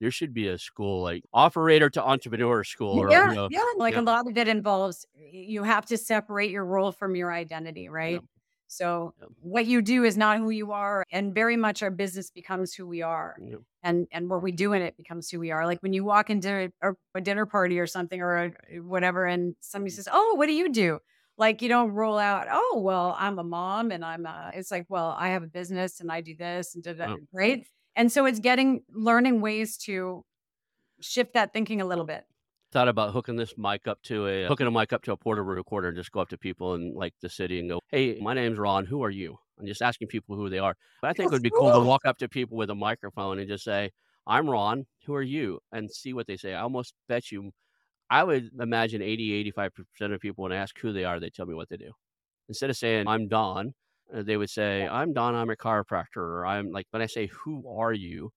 there should be a school like operator to entrepreneur school, or you Yeah, know, yeah. Like yeah, a lot of it involves you have to separate your role from your identity, right? yeah, So yeah, what you do is not who you are, and very much our business becomes who we are, and and what we do in it becomes who we are. Like when you walk into a, a dinner party or something or a, whatever, and somebody mm-hmm. says, "Oh, what do you do?" Like you don't roll out, "Oh, well, I'm a mom and I'm a." It's like, "Well, I have a business and I do this and da da," Oh, right? And so it's getting learning ways to shift that thinking a little bit. thought about hooking this mic up to a hooking a mic up to a portable recorder and just go up to people in like the city and go, "Hey, my name's Ron. Who are you?" And just asking people who they are. But I think it would be cool to walk up to people with a microphone and just say, "I'm Ron. Who are you?" and see what they say. I almost bet you, I would imagine 80, 85 percent of people when I ask who they are, they tell me what they do. Instead of saying, "I'm Don," they would say, I'm Don, I'm a chiropractor, or I'm like, when I say, who are you?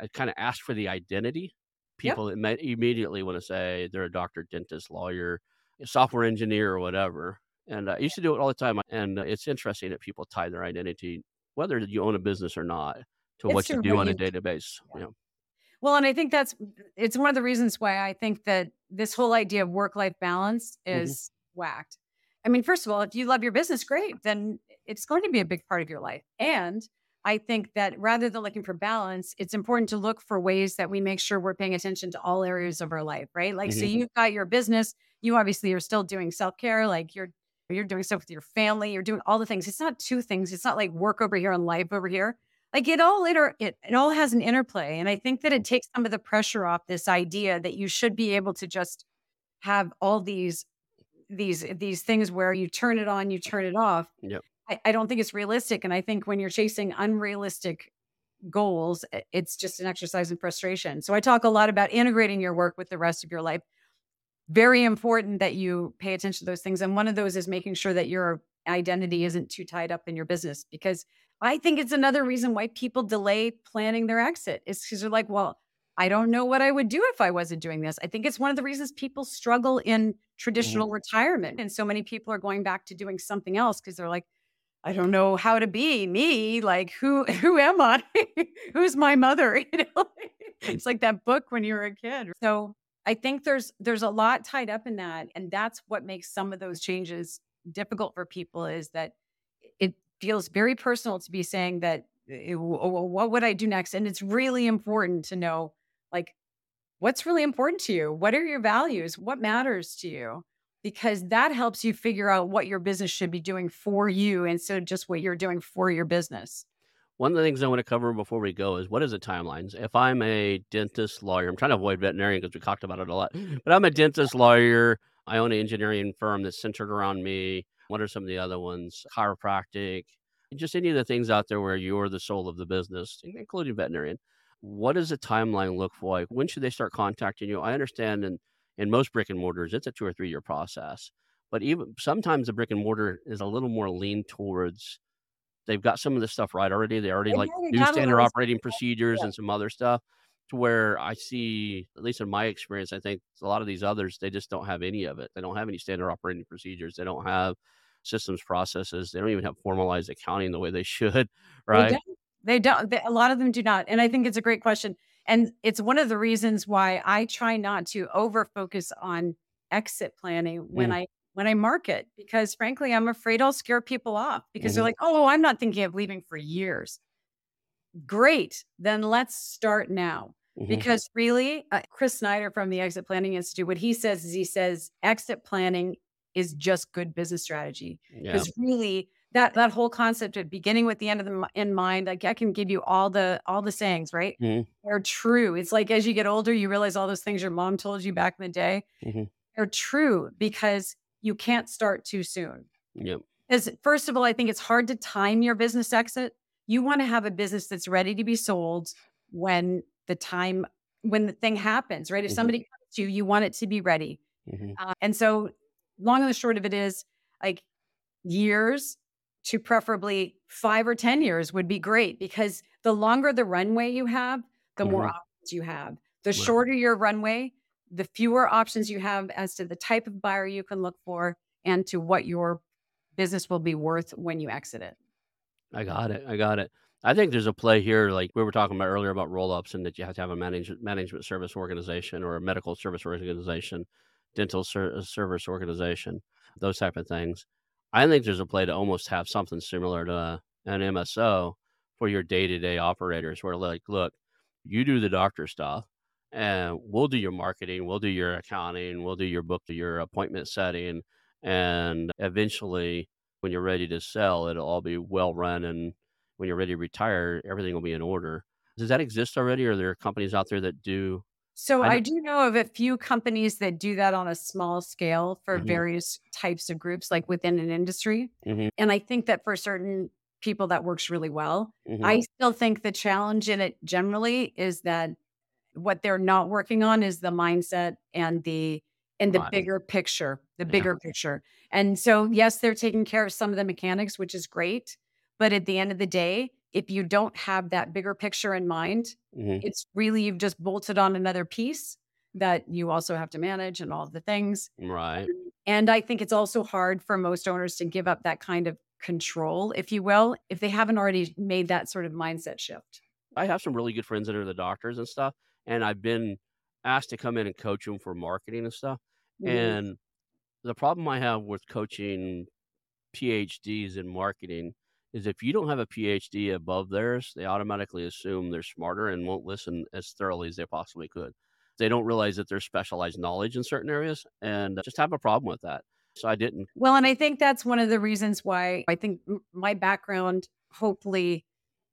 I kind of ask for the identity. Yep. People imme- immediately want to say they're a doctor, dentist, lawyer, software engineer, or whatever. And uh, I used to do it all the time. And uh, it's interesting that people tie their identity, whether you own a business or not, to It's what you do on a database. Yeah. You know, Well, and I think that's it's one of the reasons why I think that this whole idea of work-life balance Mhm. is whacked. I mean, first of all, if you love your business, great, then it's going to be a big part of your life. And I think that rather than looking for balance, it's important to look for ways that we make sure we're paying attention to all areas of our life, right? Like, so Mhm. you've got your business, you obviously are still doing self-care, like you're you're doing stuff with your family, you're doing all the things. It's not two things. It's not like work over here and life over here. Like it all inter it, it all has an interplay. And I think that it takes some of the pressure off this idea that you should be able to just have all these these these things where you turn it on, you turn it off. Yep. I, I don't think it's realistic. And I think when you're chasing unrealistic goals, it's just an exercise in frustration. So I talk a lot about integrating your work with the rest of your life. Very important that you pay attention to those things. And one of those is making sure that your identity isn't too tied up in your business because I think it's another reason why people delay planning their exit is because they're like, well, I don't know what I would do if I wasn't doing this. I think it's one of the reasons people struggle in mm-hmm. traditional retirement. And so many people are going back to doing something else because they're like, I don't know how to be me. Like, who who am I? Who's my mother? You know, it's like that book when you were a kid. So I think there's there's a lot tied up in that. And that's what makes some of those changes difficult for people is that it feels very personal to be saying that eh, what would I do next? And it's really important to know like what's really important to you? What are your values? What matters to you? Because that helps you figure out what your business should be doing for you instead of just what you're doing for your business. One of the things I want to cover before we go is what is the timelines? If I'm a dentist lawyer, I'm trying to avoid veterinarian because we talked about it a lot, but I'm a dentist lawyer. I own an engineering firm that's centered around me. What are some of the other ones? Chiropractic, just any of the things out there where you're the soul of the business, including veterinarian. What does the timeline look like? When should they start contacting you? I understand in, in most brick and mortars, it's a two or three year process. But even sometimes the brick and mortar is a little more lean towards they've got some of this stuff right already. They already like new standard operating procedures yeah. and some other stuff to where I see, at least in my experience, I think a lot of these others, they just don't have any of it. They don't have any standard operating procedures. They don't have systems processes. They don't even have formalized accounting the way they should, They right? don't. They don't. They, a lot of them do not. And I think it's a great question. And it's one of the reasons why I try not to over focus on exit planning when Mm. I when I market because frankly I'm afraid I'll scare people off because they're Mhm. like, "Oh, I'm not thinking of leaving for years." Great. Then let's start now. Mhm. Because really, uh, Chris Snyder from the Exit Planning Institute, what he says is he says exit planning is just good business strategy Yeah. because really that that whole concept of beginning with the end of the in mind like i can give you all the all the sayings right Mhm. they're true it's like as you get older you realize all those things your mom told you back in the day Mhm. are true because you can't start too soon Yep. because first of all i think it's hard to time your business exit you want to have a business that's ready to be sold when the time when the thing happens right if Mhm. somebody comes to you you want it to be ready Mhm. uh, and so, long and the short of it is like years to preferably five or 10 years would be great because the longer the runway you have, the more Mhm. options you have. The Right. shorter your runway, the fewer options you have as to the type of buyer you can look for and to what your business will be worth when you exit it. I got it. I got it. I think there's a play here, like we were talking about earlier about roll ups and that you have to have a manage, management service organization or a medical service organization, dental ser- service organization, those type of things. I think there's a play to almost have something similar to an MSO for your day to day operators where, like, look, you do the doctor stuff and we'll do your marketing, we'll do your accounting, we'll do your book, your appointment setting. And eventually, when you're ready to sell, it'll all be well run. And when you're ready to retire, everything will be in order. Does that exist already? Or are there companies out there that do? So I I do know of a few companies that do that on a small scale for Mhm. various types of groups, like within an industry. Mhm. And I think that for certain people that works really well. Mhm. I still think the challenge in it generally is that what they're not working on is the mindset and the and the Right. bigger picture, the Yeah. bigger picture. And so yes, they're taking care of some of the mechanics, which is great, But at the end of the day, if you don't have that bigger picture in mind, Mhm. it's really you've just bolted on another piece that you also have to manage and all the things. Right. And I think it's also hard for most owners to give up that kind of control, if you will, if they haven't already made that sort of mindset shift. I have some really good friends that are the doctors and stuff, and I've been asked to come in and coach them for marketing and stuff. Mhm. And the problem I have with coaching PhDs in marketing is if you don't have a PhD above theirs, they automatically assume they're smarter and won't listen as thoroughly as they possibly could. They don't realize that there's specialized knowledge in certain areas and just have a problem with that. So I didn't. Well, and I think that's one of the reasons why I think my background hopefully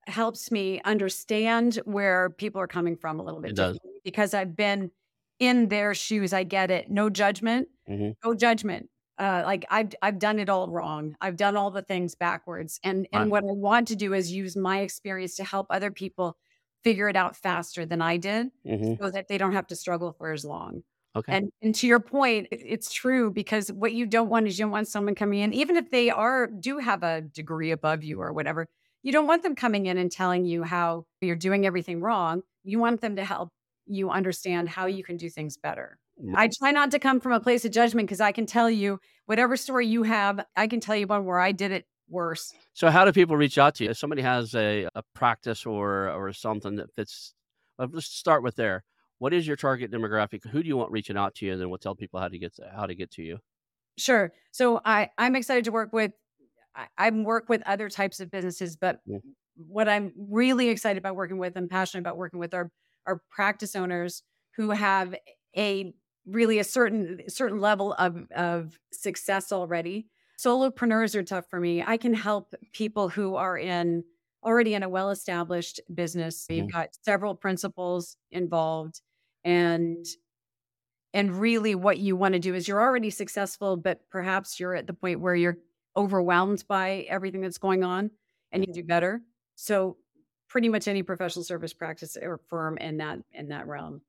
helps me understand where people are coming from a little bit It does. because I've been in their shoes. I get it. No judgment. Mhm. No judgment. Uh, like I've I've done it all wrong. I've done all the things backwards. And and Right. what I want to do is use my experience to help other people figure it out faster than I did Mhm. so that they don't have to struggle for as long. Okay. And and to your point, it's true because what you don't want is you don't want someone coming in, even if they are do have a degree above you or whatever, you don't want them coming in and telling you how you're doing everything wrong. You want them to help you understand how you can do things better. I try not to come from a place of judgment because I can tell you whatever story you have, I can tell you one where I did it worse. So how do people reach out to you? If somebody has a, a practice or or something that fits, well, let's start with there. What is your target demographic? Who do you want reaching out to you? And then we'll tell people how to get to, how to get to you. Sure. So I I'm excited to work with I, I work with other types of businesses, but Mm. what I'm really excited about working with and passionate about working with are are practice owners who have a really a certain certain level of of success already. Solopreneurs are tough for me. I can help people who are in already in a well-established business. You've Mhm. got several principals involved and and really what you want to do is you're already successful, but perhaps you're at the point where you're overwhelmed by everything that's going on and you do better. So pretty much any professional service practice or firm in that in that realm.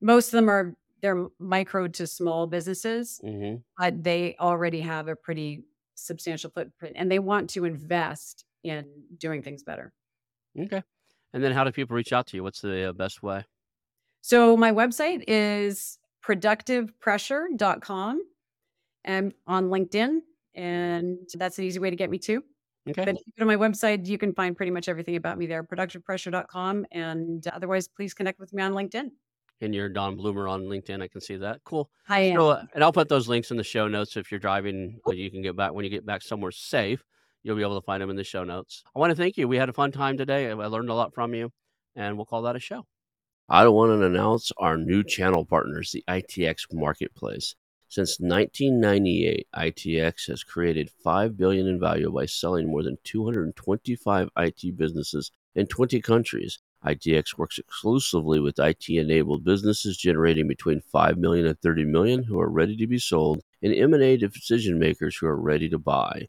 Most of them are they're micro to small businesses, hmm but they already have a pretty substantial footprint and they want to invest in doing things better. Okay. And then how do people reach out to you? What's the uh, best way? So my website is productivepressure.com and on LinkedIn. And that's an easy way to get me too. Okay. But if you go to my website, you can find pretty much everything about me there, productivepressure.com. And otherwise, please connect with me on LinkedIn. And you're Dawn Bloomer on LinkedIn. I can see that. Cool. I am. So, uh, and I'll put those links in the show notes if you're driving. But you can get back when you get back somewhere safe. You'll be able to find them in the show notes. I want to thank you. We had a fun time today. I learned a lot from you, and we'll call that a show. I want to announce our new channel partners, the ITX Marketplace. Since 1998, ITX has created 5 billion in value by selling more than 225 IT businesses in 20 countries. ITX works exclusively with IT-enabled businesses generating between 5 million and 30 million who are ready to be sold and M&A decision makers who are ready to buy.